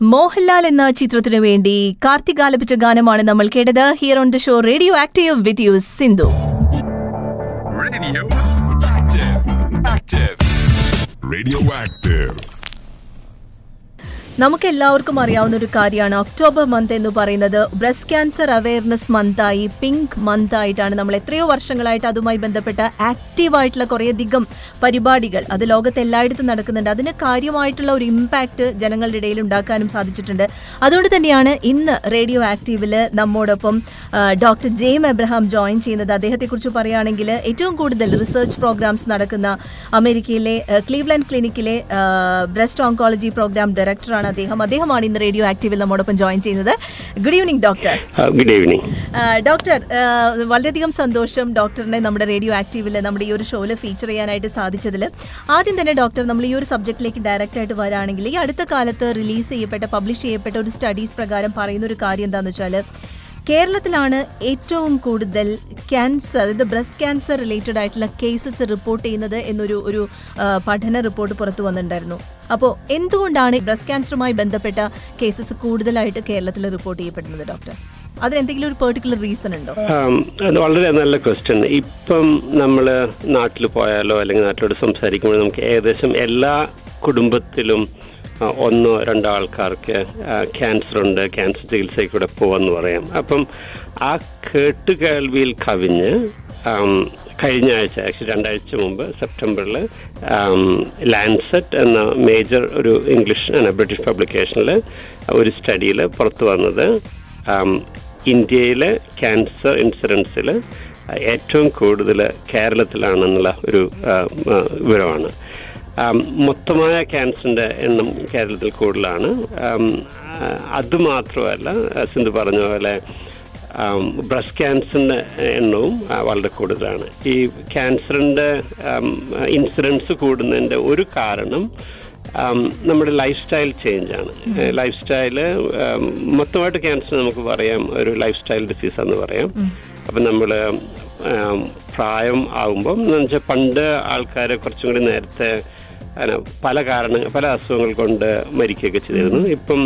മോഹൻലാൽ എന്ന ചിത്രത്തിനു വേണ്ടി കാർത്തിക് ആലപിച്ച ഗാനമാണ് നമ്മൾ കേട്ടത് here on the show radio active with you Sindhu. Active. Radioactive. നമുക്ക് എല്ലാവർക്കും അറിയാവുന്ന ഒരു കാര്യമാണ്. ഒക്ടോബർ മന്ത് എന്ന് പറയുന്നത് ബ്രസ്റ്റ് ക്യാൻസർ അവയർനെസ് മന്തായി പിങ്ക് മന്ത് ആയിട്ടാണ് നമ്മൾ എത്രയോ വർഷങ്ങളായിട്ട് അതുമായി ബന്ധപ്പെട്ട ആക്റ്റീവായിട്ടുള്ള കുറേയധികം പരിപാടികൾ അത് ലോകത്ത് എല്ലായിടത്തും നടക്കുന്നുണ്ട്. അതിന് കാര്യമായിട്ടുള്ള ഒരു ഇമ്പാക്റ്റ് ജനങ്ങളുടെ ഇടയിൽ ഉണ്ടാക്കാനും സാധിച്ചിട്ടുണ്ട്. അതുകൊണ്ട് തന്നെയാണ് ഇന്ന് റേഡിയോ ആക്റ്റീവിൽ നമ്മോടൊപ്പം ഡോക്ടർ ജെയിം എബ്രഹാം ജോയിൻ ചെയ്യുന്നത്. അദ്ദേഹത്തെക്കുറിച്ച് പറയുകയാണെങ്കിൽ ഏറ്റവും കൂടുതൽ റിസർച്ച് പ്രോഗ്രാംസ് നടക്കുന്ന അമേരിക്കയിലെ ക്ലീവ്ലാൻഡ് ക്ലിനിക്കിലെ ബ്രസ്റ്റ് ഓങ്കോളജി പ്രോഗ്രാം ഡയറക്ടറാണ് അദ്ദേഹം. അദ്ദേഹമാണ് ഇന്ന് റേഡിയോ ആക്റ്റീവിൽ നമ്മോടൊപ്പം ജോയിൻ ചെയ്യുന്നത്. Good evening doctor good evening doctor വളരെയധികം സന്തോഷം ഡോക്ടറിനെ നമ്മുടെ റേഡിയോ ആക്റ്റീവിൽ നമ്മുടെ ഈ ഒരു ഷോയിൽ ഫീച്ചർ ചെയ്യാനായിട്ട് സാധിച്ചതിൽ. ആദ്യം തന്നെ ഡോക്ടർ നമ്മൾ ഈ ഒരു സബ്ജക്റ്റിലേക്ക് ഡയറക്റ്റ് ആയിട്ട് വരാണെങ്കിൽ ഈ അടുത്ത കാലത്ത് റിലീസ് ചെയ്യപ്പെട്ട പബ്ലിഷ് ചെയ്യപ്പെട്ട ഒരു സ്റ്റഡീസ് പ്രകാരം പറയുന്ന ഒരു കാര്യം എന്താണെന്ന് വെച്ചാൽ കേരളത്തിലാണ് ഏറ്റവും കൂടുതൽ ക്യാൻസർ അതായത് ബ്രസ്റ്റ് ക്യാൻസർ റിലേറ്റഡ് ആയിട്ടുള്ള കേസസ് റിപ്പോർട്ട് ചെയ്യുന്നത് എന്നൊരു ഒരു പഠന റിപ്പോർട്ട് പുറത്തു വന്നിട്ടുണ്ടായിരുന്നു. അപ്പോൾ എന്തുകൊണ്ടാണ് ബ്രസ്റ്റ് ക്യാൻസറുമായി ബന്ധപ്പെട്ട കേസസ് കൂടുതലായിട്ട് കേരളത്തിൽ റിപ്പോർട്ട് ചെയ്യപ്പെടുന്നത് ഡോക്ടർ? അതിനെന്തെങ്കിലും ഒരു പെർട്ടിക്കുലർ റീസൺ ഉണ്ടോ? അത് വളരെ നല്ല ക്വസ്റ്റ്യൻ ഇപ്പം നമ്മൾ നാട്ടിൽ പോയാലോ അല്ലെങ്കിൽ നാട്ടിലോട് സംസാരിക്കുമ്പോൾ നമുക്ക് ഏകദേശം എല്ലാ കുടുംബത്തിലും ഒന്നോ രണ്ടോ ആൾക്കാർക്ക് ക്യാൻസർ ഉണ്ട് ക്യാൻസർ ചികിത്സയ്ക്ക് പോവെന്ന് പറയാം. അപ്പം ആ കേട്ടുകേൾവിയിൽ കവിഞ്ഞ് കഴിഞ്ഞ ആഴ്ച ആക്ച്വലി രണ്ടാഴ്ച മുമ്പ് സെപ്റ്റംബറിൽ ലാൻസെറ്റ് എന്ന മേജർ ഒരു ഇംഗ്ലീഷ് ബ്രിട്ടീഷ് പബ്ലിക്കേഷനിൽ ഒരു സ്റ്റഡിയിൽ പുറത്തു വന്നത് ഇന്ത്യയിലെ ക്യാൻസർ ഇൻസിഡൻസിൽ ഏറ്റവും കൂടുതൽ കേരളത്തിലാണെന്നുള്ള ഒരു വിവരമാണ്. മൊത്തമായ ക്യാൻസറിന്റെ എണ്ണം കേരളത്തിൽ കൂടുതലാണ്. അതുമാത്രമല്ല സിന്ധു പറഞ്ഞ പോലെ ബ്രസ്റ്റ് ക്യാൻസറിന്റെ എണ്ണവും വളരെ കൂടുതലാണ്. ഈ ക്യാൻസറിന്റെ ഇൻസിഡൻസ് കൂടുന്നതിന്റെ ഒരു കാരണം നമ്മുടെ ലൈഫ് സ്റ്റൈൽ ചേഞ്ച് ആണ് ലൈഫ് സ്റ്റൈൽ മൊത്തമായിട്ട് ക്യാൻസർ നമുക്ക് പറയാം ഒരു ലൈഫ് സ്റ്റൈൽ ഡിസീസാന്ന് പറയാം. അപ്പം നമ്മൾ പ്രായം ആകുമ്പം എന്ന് വെച്ചാൽ പണ്ട് ആൾക്കാരെ കുറച്ചും കൂടി നേരത്തെ പല കാരണങ്ങൾ പല അസുഖങ്ങൾ കൊണ്ട് മരിക്കുകയൊക്കെ ചെയ്തിരുന്നു. ഇപ്പം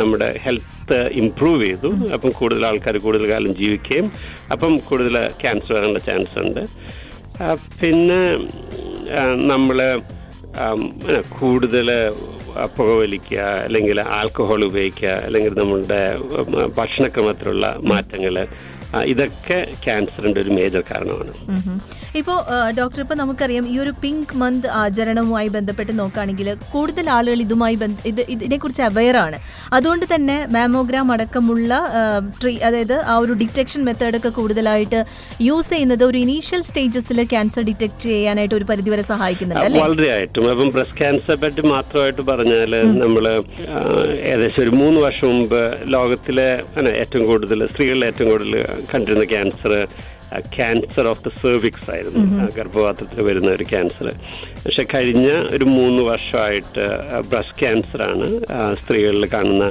നമ്മുടെ ഹെൽത്ത് ഇംപ്രൂവ് ചെയ്തു. അപ്പം കൂടുതൽ ആൾക്കാർ കൂടുതൽ കാലം ജീവിക്കുകയും അപ്പം കൂടുതൽ ക്യാൻസർ വരാനുള്ള ചാൻസ് ഉണ്ട്. പിന്നെ നമ്മൾ കൂടുതൽ പുകവലിക്കുക അല്ലെങ്കിൽ ആൽക്കഹോൾ ഉപയോഗിക്കുക അല്ലെങ്കിൽ നമ്മളുടെ ഭക്ഷണക്രമത്തിലുള്ള മാറ്റങ്ങൾ ഇതൊക്കെ ക്യാൻസറിന്റെ ഒരു മേജർ കാരണമാണ്. ഇപ്പോ ഡോക്ടർ ഇപ്പോൾ നമുക്കറിയാം ഈ ഒരു പിങ്ക് മന്ത് ആചരണവുമായി ബന്ധപ്പെട്ട് നോക്കുകയാണെങ്കിൽ കൂടുതൽ ആളുകൾ ഇതുമായി ഇത് ഇതിനെക്കുറിച്ച് അവെയർ ആണ്. അതുകൊണ്ട് തന്നെ മാമോഗ്രാം അടക്കമുള്ള ട്രീ അതായത് ആ ഒരു ഡിറ്റക്ഷൻ മെത്തേഡൊക്കെ കൂടുതലായിട്ട് യൂസ് ചെയ്യുന്നത് ഒരു ഇനീഷ്യൽ സ്റ്റേജസിൽ ക്യാൻസർ ഡിറ്റക്ട് ചെയ്യാനായിട്ട് ഒരു പരിധിവരെ സഹായിക്കുന്നുണ്ട് വളരെയായിട്ടും അപ്പം ബ്രസ്റ്റ് ക്യാൻസറെ പറ്റി മാത്രമായിട്ട് പറഞ്ഞാൽ നമ്മൾ ഏകദേശം ഒരു മൂന്ന് വർഷം മുമ്പ് ലോകത്തിലെ ഏറ്റവും കൂടുതൽ സ്ത്രീകളിൽ ഏറ്റവും കൂടുതൽ കണ്ടിരുന്ന cancer cancer of the cervix ആയിരുന്നു. ഗർഭപാത്രത്തിൽ വരുന്ന ഒരു ക്യാൻസർ പക്ഷെ കഴിഞ്ഞ ഒരു മൂന്ന് വർഷമായിട്ട് ബ്രസ്റ്റ് ക്യാൻസറാണ് സ്ത്രീകളിൽ കാണുന്ന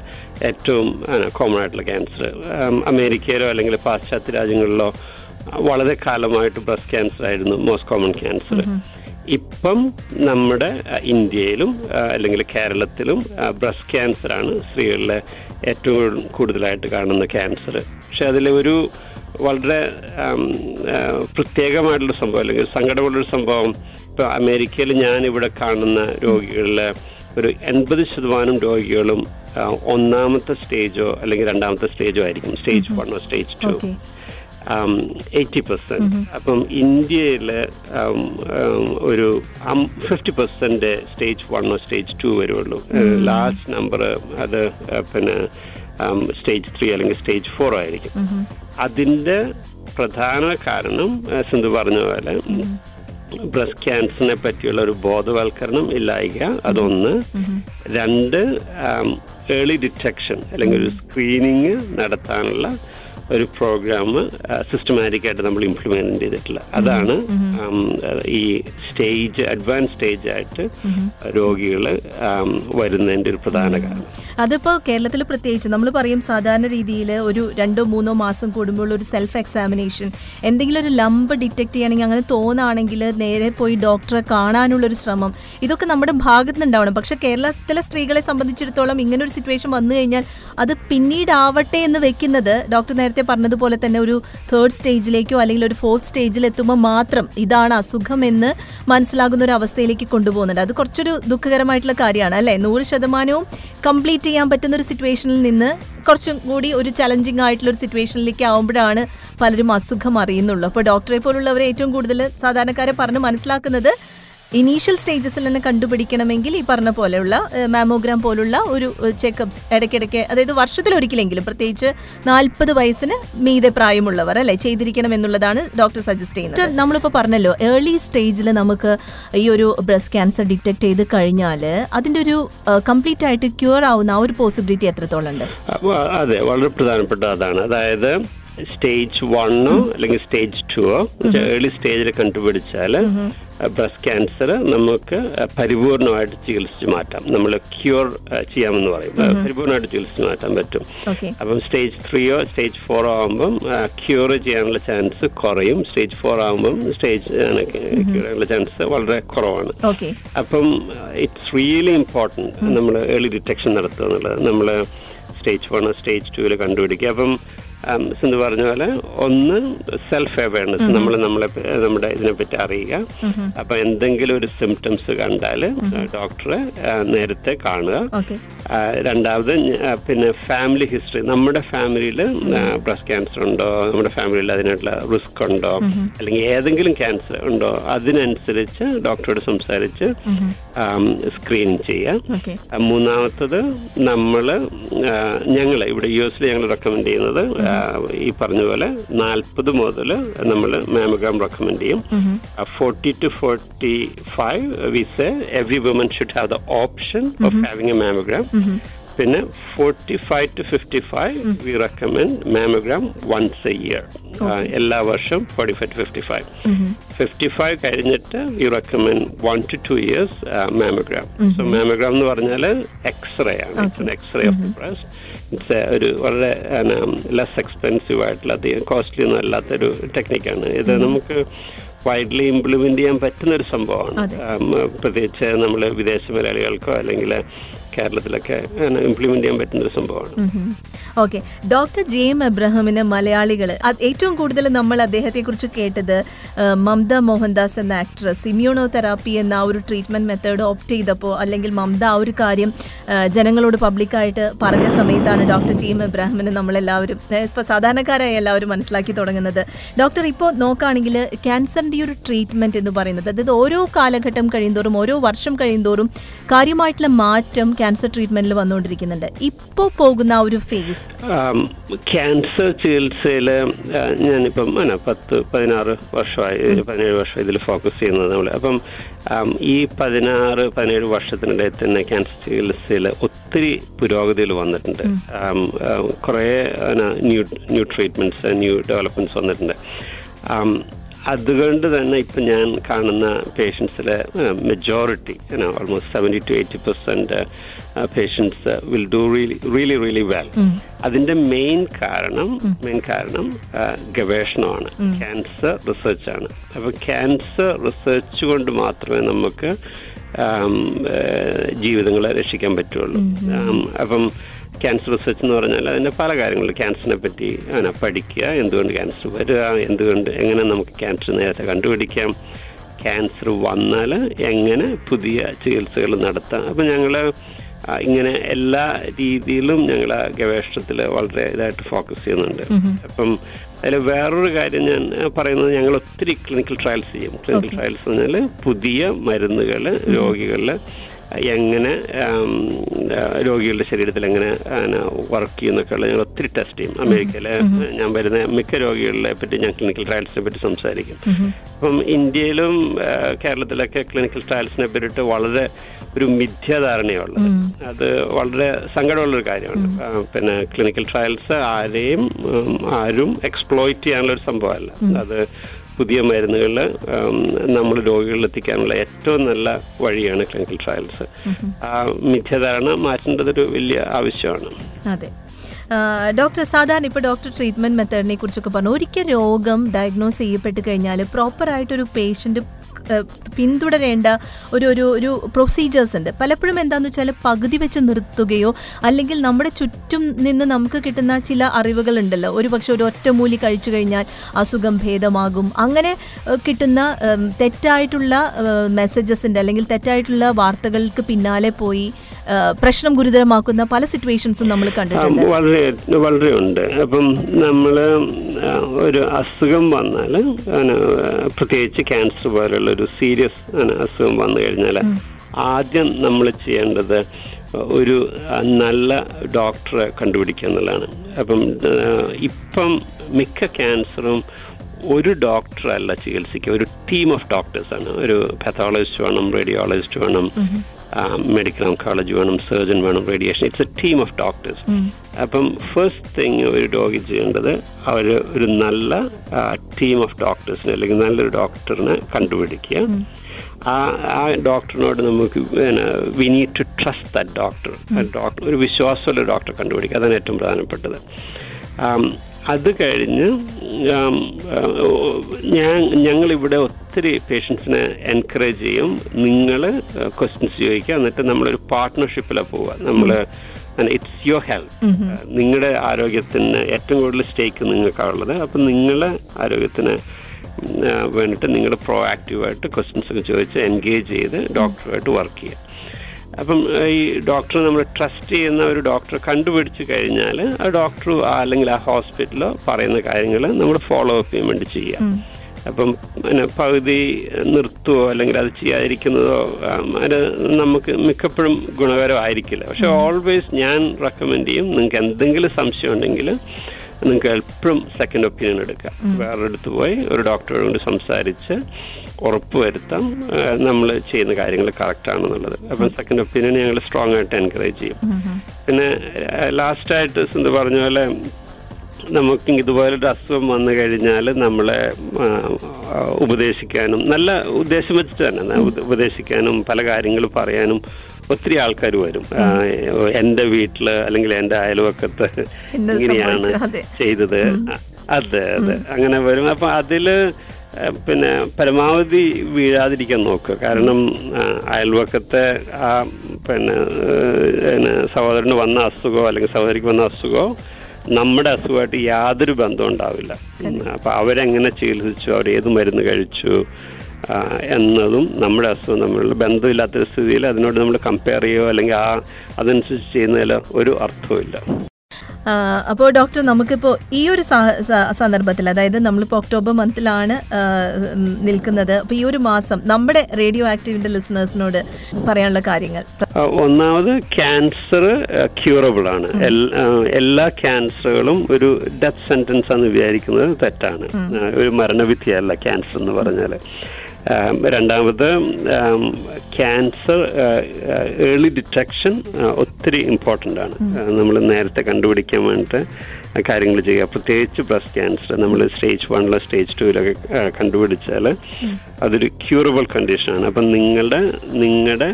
ഏറ്റവും കോമൺ ആയിട്ടുള്ള ക്യാൻസർ അമേരിക്കയിലോ അല്ലെങ്കിൽ പാശ്ചാത്യ രാജ്യങ്ങളിലോ വളരെ കാലമായിട്ട് ബ്രസ്റ്റ് ക്യാൻസർ ആയിരുന്നു മോസ്റ്റ് കോമൺ ക്യാൻസർ ഇപ്പം നമ്മുടെ ഇന്ത്യയിലും അല്ലെങ്കിൽ കേരളത്തിലും ബ്രസ്റ്റ് ക്യാൻസറാണ് സ്ത്രീകളിലെ ഏറ്റവും കൂടുതലായിട്ട് കാണുന്ന ക്യാൻസർ പക്ഷെ അതിൽ ഒരു വളരെ പ്രത്യേകമായിട്ടുള്ള സംഭവം അല്ലെങ്കിൽ സങ്കടമുള്ളൊരു സംഭവം. ഇപ്പോൾ അമേരിക്കയിൽ ഞാൻ ഇവിടെ കാണുന്ന രോഗികളിലെ ഒരു എൺപത് ശതമാനം രോഗികളും ഒന്നാമത്തെ സ്റ്റേജോ അല്ലെങ്കിൽ രണ്ടാമത്തെ സ്റ്റേജോ ആയിരിക്കും. സ്റ്റേജ് വണ്ണോ സ്റ്റേജ് ടു. Eighty percent. അപ്പം ഇന്ത്യയിൽ ഒരു ഫിഫ്റ്റി പെർസെന്റ് സ്റ്റേജ് വണ്ണോ സ്റ്റേജ് ടു വരുള്ളൂ. ലാസ്റ്റ് നമ്പർ അത് പിന്നെ സ്റ്റേജ് ത്രീ അല്ലെങ്കിൽ സ്റ്റേജ് ഫോർ ആയിരിക്കും. അതിന്റെ പ്രധാന കാരണം സിന്ധു പറഞ്ഞ പോലെ ബ്രസ്റ്റ് ക്യാൻസറിനെ പറ്റിയുള്ള ഒരു ബോധവൽക്കരണം ഇല്ലായിക അതൊന്ന്. രണ്ട് ഏർലി ഡിറ്റക്ഷൻ അല്ലെങ്കിൽ ഒരു സ്ക്രീനിങ് നടത്താനുള്ള ഒരു പ്രോഗ്രാം സിസ്റ്റമാറ്റിക് ആയിട്ട് നമ്മൾ ഇംപ്ലിമെന്റ് ചെയ്തിട്ടില്ല. അതാണ് ഈ സ്റ്റേജ് അഡ്വാൻസ് സ്റ്റേജ് ആയിട്ട് രോഗികൾ വരുന്നതിന്റെ ഒരു പ്രധാന കാരണം. അതിപ്പോ കേരളത്തിൽ പ്രത്യേകിച്ച് നമ്മൾ പറയും സാധാരണ രീതിയിൽ ഒരു രണ്ടോ മൂന്നോ മാസം കൂടുമ്പോൾ ഒരു സെൽഫ് എക്സാമിനേഷൻ എന്തെങ്കിലും ഒരു ലംബ് ഡിറ്റക്ട് ചെയ്യണമെങ്കിൽ അങ്ങനെ തോന്നുകയാണെങ്കിൽ നേരെ പോയി ഡോക്ടറെ കാണാനുള്ള ഒരു ശ്രമം. ഇതൊക്കെ നമ്മുടെ ഭാഗത്തുനിന്നുണ്ടാവണം. പക്ഷെ കേരളത്തിലെ സ്ത്രീകളെ സംബന്ധിച്ചിടത്തോളം ഇങ്ങനെ ഒരു സിറ്റുവേഷൻ വന്നു കഴിഞ്ഞാൽ അത് പിന്നീടാവട്ടെ എന്ന് വെക്കുന്നത് ഡോക്ടർ നേരത്തെ പറഞ്ഞതുപോലെ തന്നെ ഒരു തേർഡ് സ്റ്റേജിലേക്കോ അല്ലെങ്കിൽ ഒരു ഫോർത്ത് സ്റ്റേജിൽ എത്തുമ്പോൾ മാത്രം ഇതാണ് അസുഖം എന്ന് മനസ്സിലാകുന്ന ഒരു അവസ്ഥയിലേക്ക് കൊണ്ടുപോകുന്നുണ്ട് അത് കുറച്ചൊരു ദുഃഖകരമായിട്ടുള്ള കാര്യമാണ് അല്ലേ? നൂറ് ശതമാനവും കംപ്ലീറ്റ് ചെയ്യാൻ പറ്റുന്ന ഒരു സിറ്റുവേഷനിൽ നിന്ന് കുറച്ചും കൂടി ഒരു ചലഞ്ചിങ് ആയിട്ടുള്ള ഒരു സിറ്റുവേഷനിലേക്ക് ആവുമ്പോഴാണ് പലരും അസുഖം അറിയുന്നുള്ളൂ. അപ്പോൾ ഡോക്ടറെ പോലുള്ളവരെ ഏറ്റവും കൂടുതൽ സാധാരണക്കാരെ പറഞ്ഞ് മനസ്സിലാക്കുന്നത് ഇനീഷ്യൽ സ്റ്റേജസിൽ തന്നെ കണ്ടുപിടിക്കണമെങ്കിൽ ഈ പറഞ്ഞ പോലെയുള്ള മാമോഗ്രാം പോലുള്ള ഒരു ചെക്കപ്സ് ഇടയ്ക്കിടയ്ക്ക് അതായത് വർഷത്തിലൊരിക്കലെങ്കിലും പ്രത്യേകിച്ച് നാൽപ്പത് വയസ്സിന് മീതെ പ്രായമുള്ളവർ അല്ലെ ചെയ്തിരിക്കണം എന്നുള്ളതാണ് ഡോക്ടർ സജസ്റ്റ് ചെയ്യുന്നത്. നമ്മളിപ്പോൾ പറഞ്ഞല്ലോ ഏർലി സ്റ്റേജിൽ നമുക്ക് ഈ ഒരു ബ്രസ്റ്റ് ക്യാൻസർ ഡിറ്റക്ട് ചെയ്ത് കഴിഞ്ഞാൽ അതിന്റെ ഒരു കംപ്ലീറ്റ് ആയിട്ട് ക്യൂർ ആവുന്ന ആ ഒരു പോസിബിലിറ്റി എത്രത്തോളം ഉണ്ട്? അതെ വളരെ പ്രധാനപ്പെട്ട അതാണ് അതായത് സ്റ്റേജ് വണ്ണോ അല്ലെങ്കിൽ സ്റ്റേജ് ടുവോ ഏർലി സ്റ്റേജിൽ കണ്ടുപിടിച്ചാൽ ബ്രസ്റ്റ് ക്യാൻസർ നമുക്ക് പരിപൂർണമായിട്ട് ചികിത്സിച്ച് മാറ്റാം. നമ്മൾ ക്യൂർ ചെയ്യാമെന്ന് പറയും. പരിപൂർണമായിട്ട് ചികിത്സിച്ച് മാറ്റാൻ പറ്റും. അപ്പം സ്റ്റേജ് ത്രീയോ സ്റ്റേജ് ഫോറോ ആകുമ്പം ക്യൂർ ചെയ്യാനുള്ള ചാൻസ് കുറയും. സ്റ്റേജ് ഫോർ ആകുമ്പം സ്റ്റേജ് ക്യൂർ ചെയ്യാനുള്ള ചാൻസ് വളരെ കുറവാണ്. അപ്പം ഇറ്റ്സ് റിയലി ഇമ്പോർട്ടന്റ് നമ്മൾ ഏർലി ഡിറ്റക്ഷൻ നടത്തുക എന്നുള്ളത്. നമ്മൾ സ്റ്റേജ് വൺ സ്റ്റേജ് ടുവിൽ കണ്ടുപിടിക്കുക. അപ്പം സിന്ധു പറഞ്ഞ പോലെ ഒന്ന് സെൽഫ് അവയർനെസ് നമ്മൾ നമ്മളെ നമ്മുടെ ഇതിനെപ്പറ്റി അറിയുക. അപ്പൊ എന്തെങ്കിലും ഒരു സിംറ്റംസ് കണ്ടാൽ ഡോക്ടറെ നേരത്തെ കാണുക. രണ്ടാമത് പിന്നെ ഫാമിലി ഹിസ്റ്ററി നമ്മുടെ ഫാമിലിയിൽ ബ്രസ്റ്റ് ക്യാൻസർ ഉണ്ടോ? നമ്മുടെ ഫാമിലിയിൽ അതിനുള്ള റിസ്ക് ഉണ്ടോ? അല്ലെങ്കിൽ ഏതെങ്കിലും ക്യാൻസർ ഉണ്ടോ? അതിനനുസരിച്ച് ഡോക്ടറോട് സംസാരിച്ച് സ്ക്രീൻ ചെയ്യുക മൂന്നാമത്തത് നമ്മൾ ഞങ്ങൾ ഇവിടെ യു എസിൽ ഞങ്ങൾ റെക്കമെൻഡ് ചെയ്യുന്നത് ഈ പറഞ്ഞ പോലെ നാൽപ്പത് മുതൽ നമ്മൾ മാമോഗ്രാം റെക്കമെൻഡ് ചെയ്യും. Forty to forty five we every woman should have the option of having a mammogram പിന്നെ forty five to fifty five we recommend mammogram once a year എല്ലാ വർഷം forty five to fifty five fifty five കഴിഞ്ഞിട്ട് we recommend one to two years mammogram so mammogram എന്ന് പറഞ്ഞാൽ x-ray ആണ്. X-ray of breast ഒരു വളരെ less expensive ആയിട്ടുള്ള അധികം കോസ്റ്റ്ലി ഒന്നും അല്ലാത്തൊരു ടെക്നിക്കാണ് ഇത് നമുക്ക് വൈഡ്ലി ഇംപ്ലിമെന്റ് ചെയ്യാൻ പറ്റുന്ന ഒരു സംഭവമാണ് പ്രത്യേകിച്ച് നമ്മൾ വിദേശ മലയാളികൾക്കോ അല്ലെങ്കിൽ കേരളത്തിലൊക്കെ ഇംപ്ലിമെന്റ് ചെയ്യാൻ പറ്റുന്ന ഒരു സംഭവമാണ് ഓക്കെ. ഡോക്ടർ ജെ എം എബ്രഹാമിന് മലയാളികൾ ഏറ്റവും കൂടുതൽ നമ്മൾ അദ്ദേഹത്തെ കുറിച്ച് കേട്ടത് മമത മോഹൻദാസ് എന്ന ആക്ട്രസ് ഇമ്മ്യൂണോ തെറാപ്പി എന്ന ഒരു ട്രീറ്റ്മെന്റ് മെത്തേഡ് ഓപ്റ്റ് ചെയ്തപ്പോൾ അല്ലെങ്കിൽ മമത ആ ഒരു കാര്യം ജനങ്ങളോട് പബ്ലിക്കായിട്ട് പറഞ്ഞ സമയത്താണ് ഡോക്ടർ ജെ എം എബ്രാഹിമിന് നമ്മളെല്ലാവരും ഏ, ഇപ്പൊ സാധാരണക്കാരായ എല്ലാവരും മനസ്സിലാക്കി തുടങ്ങുന്നത്. ഡോക്ടർ ഇപ്പോൾ നോക്കുകയാണെങ്കിൽ ക്യാൻസറിന്റെ ഒരു ട്രീറ്റ്മെന്റ് എന്ന് പറയുന്നത് അതായത് ഓരോ കാലഘട്ടം കഴിയുന്തോറും ഓരോ വർഷം കഴിയുന്തോറും കാര്യമായിട്ടുള്ള മാറ്റം ക്യാൻസർ ട്രീറ്റ്മെന്റിൽ വന്നുകൊണ്ടിരിക്കുന്നുണ്ട്. ഇപ്പോൾ പോകുന്ന ഒരു ഫേസ് ക്യാൻസർ ചികിത്സയിൽ ഞാനിപ്പം അല്ല പത്ത് പതിനാറ് വർഷമായി പതിനേഴ് വർഷം ഇതിൽ ഫോക്കസ് ചെയ്യുന്നത് നമ്മൾ അപ്പം ഈ പതിനാറ് പതിനേഴ് വർഷത്തിനിടയിൽ തന്നെ ക്യാൻസർ ചികിത്സയിൽ ഒത്തിരി പുരോഗതികൾ വന്നിട്ടുണ്ട്. കുറേ new new treatments new developments വന്നിട്ടുണ്ട്. അതുകൊണ്ട് തന്നെ ഇപ്പം ഞാൻ കാണുന്ന പേഷ്യൻസിലെ majority almost seventy to eighty percent patients will do really really really well അതിന്റെ മെയിൻ കാരണം മെയിൻ കാരണം ഗവേഷണമാണ്. ക്യാൻസർ റിസർച്ചാണ് അപ്പോൾ ക്യാൻസർ റിസർച്ച് കൊണ്ട് മാത്രമേ നമുക്ക് ജീവിതങ്ങളെ രക്ഷിക്കാൻ പറ്റുള്ളൂ. അപ്പം ക്യാൻസർ റിസർച്ച് എന്ന് പറഞ്ഞാൽ അതിന്റെ പല കാര്യങ്ങളും ക്യാൻസറിനെ പറ്റി അങ്ങനെ പഠിക്കുക. എന്തുകൊണ്ട് ക്യാൻസർ വരിക എന്തുകൊണ്ട് എങ്ങനെ നമുക്ക് ക്യാൻസർ നേരത്തെ കണ്ടുപിടിക്കാം? ക്യാൻസർ വന്നാൽ എങ്ങനെ പുതിയ ചികിത്സകൾ നടത്താം? അപ്പം ഞങ്ങൾ ഇങ്ങനെ എല്ലാ രീതിയിലും ഞങ്ങൾ ഗവേഷണത്തിൽ വളരെ ഇതായിട്ട് ഫോക്കസ് ചെയ്യുന്നുണ്ട്. അപ്പം അതിൽ വേറൊരു കാര്യം ഞാൻ പറയുന്നത് ഞങ്ങൾ ഒത്തിരി ക്ലിനിക്കൽ ട്രയൽസ് ചെയ്യും. ക്ലിനിക്കൽ ട്രയൽസ് എന്ന് പറഞ്ഞാൽ പുതിയ മരുന്നുകൾ രോഗികളിൽ എങ്ങനെ രോഗികളുടെ ശരീരത്തിൽ എങ്ങനെ വർക്ക് ചെയ്യുന്നൊക്കെ ഉള്ള ഞങ്ങൾ ഒത്തിരി ടെസ്റ്റ് ചെയ്യും. അമേരിക്കയിലെ ഞാൻ വരുന്ന മിക്ക രോഗികളെ പറ്റി ഞാൻ ക്ലിനിക്കൽ ട്രയൽസിനെ പറ്റി സംസാരിക്കും. അപ്പം ഇന്ത്യയിലും കേരളത്തിലൊക്കെ ക്ലിനിക്കൽ ട്രയൽസിനെ പറ്റിയിട്ട് വളരെ ഒരു മിഥ്യാധാരണയുള്ളത്. അത് വളരെ സങ്കടമുള്ളൊരു കാര്യമാണ്. പിന്നെ ക്ലിനിക്കൽ ട്രയൽസ് ആരെയും ആരും എക്സ്പ്ലോയിറ്റ് ചെയ്യാനുള്ള ഒരു സംഭവമല്ല അത് പുതിയ മരുന്നുകൾ നമ്മൾ രോഗികളിൽ എത്തിക്കാനുള്ള ഏറ്റവും നല്ല വഴിയാണ് ക്ലിനിക്കൽ ട്രയൽസ്. ആ മിഥ്യധാരണ മാറ്റേണ്ടത് ഒരു വലിയ ആവശ്യമാണ്. അതെ. ഡോക്ടർ സാധാരണ ഇപ്പോൾ ഡോക്ടർ ട്രീറ്റ്മെന്റ് മെത്തേഡിനെ കുറിച്ചൊക്കെ പറഞ്ഞു. ഒരിക്കൽ രോഗം ഡയഗ്നോസ് ചെയ്യപ്പെട്ട് കഴിഞ്ഞാൽ പ്രോപ്പറായിട്ടൊരു പേഷ്യന്റ് പിന്തുടരേണ്ട ഒരു ഒരു ഒരു പ്രൊസീജിയേഴ്സ് ഉണ്ട്. പലപ്പോഴും എന്താണെന്ന് വെച്ചാൽ പകുതി വെച്ച് നിർത്തുകയോ അല്ലെങ്കിൽ നമ്മുടെ ചുറ്റും നിന്ന് നമുക്ക് കിട്ടുന്ന ചില അറിവുകളുണ്ടല്ലോ. ഒരു പക്ഷെ ഒരു ഒറ്റമൂലി കഴിച്ചു കഴിഞ്ഞാൽ അസുഖം ഭേദമാകും. അങ്ങനെ കിട്ടുന്ന തെറ്റായിട്ടുള്ള മെസ്സേജസിന്റെ അല്ലെങ്കിൽ തെറ്റായിട്ടുള്ള വാർത്തകൾക്ക് പിന്നാലെ പോയി പ്രശ്നം ഗുരുതരമാക്കുന്ന പല സിറ്റുവേഷൻസും നമ്മൾ കണ്ടിട്ടുണ്ട്. വളരെ വളരെ ഉണ്ട്. അപ്പം നമ്മൾ ഒരു അസുഖം വന്നാൽ പ്രത്യേകിച്ച് ക്യാൻസർ പോലുള്ള ഒരു സീരിയസ് അസുഖം വന്നു കഴിഞ്ഞാൽ ആദ്യം നമ്മൾ ചെയ്യേണ്ടത് ഒരു നല്ല ഡോക്ടറെ കണ്ടുപിടിക്കുക എന്നുള്ളതാണ്. അപ്പം ഇപ്പം മിക്ക ക്യാൻസറും ഒരു ഡോക്ടറല്ല ചികിത്സിക്കുക. ഒരു ടീം ഓഫ് ഡോക്ടേഴ്സാണ് ഒരു പാത്തോളജിസ്റ്റ് വേണം റേഡിയോളജിസ്റ്റ് വേണം. മെഡിക്കൽ ഓങ്കോളജി വേണം സർജൻ വേണം radiation it's a team of doctors അപ്പം ഫസ്റ്റ് തിങ് ഒരു രോഗി ചെയ്യേണ്ടത് അവർ ഒരു നല്ല ടീം ഓഫ് ഡോക്ടേഴ്സിനെ അല്ലെങ്കിൽ നല്ലൊരു ഡോക്ടറിനെ കണ്ടുപിടിക്കുക. ആ ആ ഡോക്ടറിനോട് നമുക്ക് we need to trust that doctor doctor ഒരു വിശ്വാസമുള്ള ഡോക്ടറെ കണ്ടുപിടിക്കുക. അതാണ് ഏറ്റവും പ്രധാനപ്പെട്ടത്. ആം, അത് കഴിഞ്ഞ് ഞാൻ ഞങ്ങളിവിടെ ഒത്തിരി പേഷ്യൻസിനെ എൻകറേജ് ചെയ്യും. നിങ്ങൾ ക്വസ്റ്റ്യൻസ് ചോദിക്കുക. എന്നിട്ട് നമ്മളൊരു പാർട്ട്ണർഷിപ്പിലാണ് പോവുക. നമ്മൾ ഇറ്റ്സ് യുവർ ഹെൽത്ത് നിങ്ങളുടെ ആരോഗ്യത്തിന് ഏറ്റവും കൂടുതൽ സ്റ്റേക്ക് നിങ്ങൾക്കാണുള്ളത്. അപ്പം നിങ്ങളെ ആരോഗ്യത്തിന് വേണ്ടിയിട്ട് നിങ്ങൾ പ്രോ ആക്റ്റീവായിട്ട് ക്വസ്റ്റ്യൻസ് ഒക്കെ ചോദിച്ച് എൻഗേജ് ചെയ്ത് ഡോക്ടറുമായിട്ട് വർക്ക് ചെയ്യുക. അപ്പം ഈ ഡോക്ടർ നമ്മൾ ട്രസ്റ്റ് ചെയ്യുന്ന ഒരു ഡോക്ടറെ കണ്ടുപിടിച്ച് കഴിഞ്ഞാൽ ആ ഡോക്ടർ അല്ലെങ്കിൽ ആ ഹോസ്പിറ്റലോ പറയുന്ന കാര്യങ്ങൾ നമ്മൾ ഫോളോ അപ്പ് ചെയ്യാൻ വേണ്ടി ചെയ്യാം അപ്പം പിന്നെ പകുതി നിർത്തുവോ അല്ലെങ്കിൽ അത് ചെയ്യാതിരിക്കുന്നതോ അത് നമുക്ക് മിക്കപ്പോഴും ഗുണകരമായിരിക്കില്ല. പക്ഷെ ഓൾവേസ് ഞാൻ റെക്കമെൻഡ് ചെയ്യും. നിങ്ങൾക്ക് എന്തെങ്കിലും സംശയം ഉണ്ടെങ്കിൽ നിങ്ങൾക്ക് എപ്പോഴും സെക്കൻഡ് ഒപ്പീനിയൻ എടുക്കാം. വേറെ അടുത്ത് പോയി ഒരു ഡോക്ടറോട് കൊണ്ട് സംസാരിച്ച് ഉറപ്പ് വരുത്താം നമ്മൾ ചെയ്യുന്ന കാര്യങ്ങൾ കറക്റ്റ് ആണെന്നുള്ളത്. അപ്പം സെക്കൻഡ് ഒപ്പീനിയൻ ഞങ്ങൾ സ്ട്രോങ് ആയിട്ട് എൻകറേജ് ചെയ്യും. പിന്നെ ലാസ്റ്റായിട്ട് സിന്ധു പറഞ്ഞ പോലെ നമുക്ക് ഇതുപോലൊരു അസുഖം വന്നു കഴിഞ്ഞാൽ നമ്മളെ ഉപദേശിക്കാനും നല്ല ഉദ്ദേശം വെച്ചിട്ട് തന്നെ ഉപദേശിക്കാനും പല കാര്യങ്ങൾ പറയാനും ഒത്തിരി ആൾക്കാർ വരും. എന്റെ വീട്ടിൽ അല്ലെങ്കിൽ എന്റെ അയൽവക്കത്ത് ഇങ്ങനെയാണ്. ചെയ്തത്. അതെ അതെ. അങ്ങനെ വരും. അപ്പം അതിൽ ആ, പിന്നെ പരമാവധി വീഴാതിരിക്കാൻ നോക്കുക. കാരണം അയൽവക്കത്തെ ആ പിന്നെ സഹോദരന് വന്ന അസുഖമോ അല്ലെങ്കിൽ സഹോദരിക്ക് വന്ന അസുഖമോ നമ്മുടെ അസുഖമായിട്ട് യാതൊരു ബന്ധവും ഉണ്ടാവില്ല. അപ്പൊ അവരെങ്ങനെ ചികിത്സിച്ചു അവർ ഏത് മരുന്ന് കഴിച്ചു എന്നതും നമ്മുടെ അസുഖം തമ്മിലുള്ള ബന്ധമില്ലാത്തൊരു സ്ഥിതിയിൽ അതിനോട് നമ്മൾ കമ്പയർ ചെയ്യുകയോ അല്ലെങ്കിൽ ആ അതനുസരിച്ച് ചെയ്യുന്നതിൽ ഒരു അർത്ഥവുമില്ല. അപ്പോൾ ഡോക്ടർ നമുക്കിപ്പോൾ ഈ ഒരു സന്ദർഭത്തിൽ അതായത് നമ്മളിപ്പോൾ ഒക്ടോബർ മന്തിലാണ് നിൽക്കുന്നത്. അപ്പോൾ ഈ ഒരു മാസം നമ്മുടെ റേഡിയോ ആക്റ്റീവിന്റെ ലിസണേഴ്സിനോട് പറയാനുള്ള കാര്യങ്ങൾ. ഒന്നാമത് ക്യാൻസർ ക്യൂറബിൾ ആണ്. എല്ലാ ക്യാൻസറുകളും ഒരു ഡെത്ത് സെന്റൻസ് ആണെന്ന് വിചാരിക്കുന്നത് തെറ്റാണ്. ഒരു മരണവിധിയല്ല ക്യാൻസർ എന്ന് പറഞ്ഞാൽ രണ്ടാമത് ക്യാൻസർ ഏർലി ഡിറ്റക്ഷൻ ഒത്തിരി ഇമ്പോർട്ടന്റ് ആണ്. നമ്മൾ നേരത്തെ കണ്ടുപിടിക്കാൻ വേണ്ടിയിട്ട് കാര്യങ്ങൾ ചെയ്യുക. പ്രത്യേകിച്ച് ബ്രസ്റ്റ് ക്യാൻസർ നമ്മൾ സ്റ്റേജ് വണ്ണിലോ സ്റ്റേജ് ടൂവിലൊക്കെ കണ്ടുപിടിച്ചാൽ അതൊരു ക്യൂറബിൾ കണ്ടീഷനാണ് അപ്പം നിങ്ങളുടെ നിങ്ങളുടെ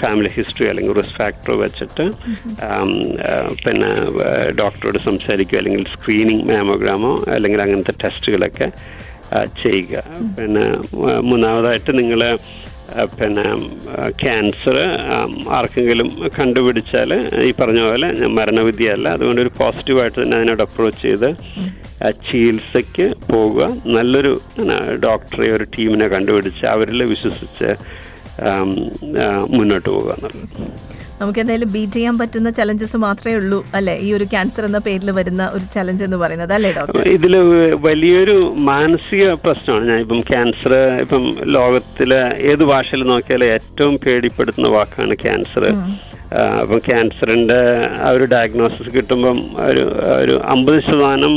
ഫാമിലി ഹിസ്റ്ററി അല്ലെങ്കിൽ റിസ്ക് ഫാക്ടർ വെച്ചിട്ട് പിന്നെ ആ, ഡോക്ടറോട് സംസാരിക്കുക. അല്ലെങ്കിൽ സ്ക്രീനിങ് മാമോഗ്രാമോ അല്ലെങ്കിൽ അങ്ങനത്തെ ടെസ്റ്റുകളൊക്കെ ചെയ്യുക. പിന്നെ മൂന്നാമതായിട്ട് നിങ്ങൾ പിന്നെ ക്യാൻസർ ആർക്കെങ്കിലും കണ്ടുപിടിച്ചാൽ ഈ പറഞ്ഞ പോലെ മരണവിധിയല്ല. അതുകൊണ്ട് ഒരു പോസിറ്റീവായിട്ട് തന്നെ അതിനോട് അപ്രോച്ച് ചെയ്ത് ചികിത്സയ്ക്ക് പോവുക നല്ലൊരു ഡോക്ടറെ ഒരു ടീമിനെ കണ്ടുപിടിച്ച് അവരിൽ വിശ്വസിച്ച് മുന്നോട്ട് പോകുക എന്നുള്ളത്. നമുക്ക് എന്തായാലും ബീറ്റ് ചെയ്യാൻ പറ്റുന്ന ചലഞ്ചസ് മാത്രമേ ഉള്ളൂ അല്ലെ? ഈ ഒരു ക്യാൻസർ എന്ന പേരിൽ വരുന്ന ഒരു ചലഞ്ച് എന്ന് പറയുന്നത് അല്ലേ ഡോക്ടർ ഇതിൽ വലിയൊരു മാനസിക പ്രശ്നമാണ്. ഞാൻ ഇപ്പം ക്യാൻസർ ഇപ്പം ലോകത്തിലെ ഏത് ഭാഷയിൽ നോക്കിയാലും ഏറ്റവും പേടിപ്പെടുത്തുന്ന വാക്കാണ് ക്യാൻസർ അപ്പം ക്യാൻസറിന്റെ ആ ഒരു ഡയഗ്നോസിസ് കിട്ടുമ്പം ഒരു ഒരു അമ്പത് ശതമാനം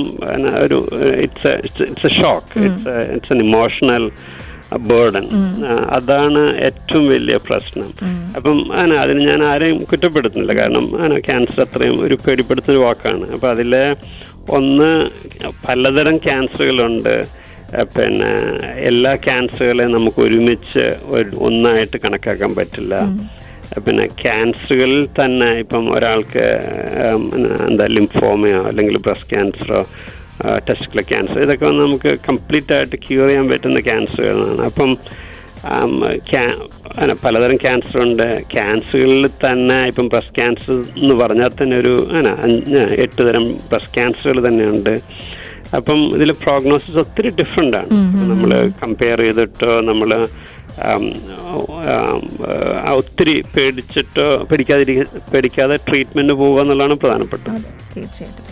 ഒരു it's it's a shock it's it's an emotional burden. അതാണ് ഏറ്റവും വലിയ പ്രശ്നം. അപ്പം ആന അതിന് ഞാൻ ആരെയും കുറ്റപ്പെടുത്തുന്നില്ല. കാരണം ആന ക്യാൻസർ അത്രയും ഒരു പേടിപ്പെടുത്തുന്ന വാക്കാണ്. അപ്പം അതിലെ ഒന്ന് പലതരം ക്യാൻസറുകളുണ്ട്. പിന്നെ എല്ലാ ക്യാൻസറുകളെയും നമുക്ക് ഒരുമിച്ച് ഒരു ഒന്നായിട്ട് കണക്കാക്കാൻ പറ്റില്ല. പിന്നെ ക്യാൻസറുകളിൽ തന്നെ ഇപ്പം ഒരാൾക്ക് എന്താ ലിംഫോമയോ അല്ലെങ്കിൽ ബ്രസ്റ്റ് ക്യാൻസറോ ടെസ്റ്റിക്കുലർ ക്യാൻസർ ഇതൊക്കെ വന്ന് നമുക്ക് കംപ്ലീറ്റ് ആയിട്ട് ക്യൂർ ചെയ്യാൻ പറ്റുന്ന ക്യാൻസറുകളാണ് അപ്പം പലതരം ക്യാൻസർ ഉണ്ട് ക്യാൻസറുകളിൽ തന്നെ ഇപ്പം ബ്രസ്റ്റ് ക്യാൻസർ എന്ന് പറഞ്ഞാൽ തന്നെ ഒരു അഞ്ച് എട്ട് തരം ബ്രസ്റ്റ് ക്യാൻസറുകൾ തന്നെയുണ്ട്. അപ്പം ഇതിൽ പ്രോഗ്നോസിസ് ഒത്തിരി ഡിഫറെന്റ് ആണ്. നമ്മൾ കമ്പയർ ചെയ്തിട്ടോ നമ്മൾ ഒത്തിരി പേടിച്ചിട്ടോ പേടിക്കാതിരിക്ക പേടിക്കാതെ ട്രീറ്റ്മെന്റ് പോകുക എന്നുള്ളതാണ് പ്രധാനപ്പെട്ടത്. തീർച്ചയായിട്ടും.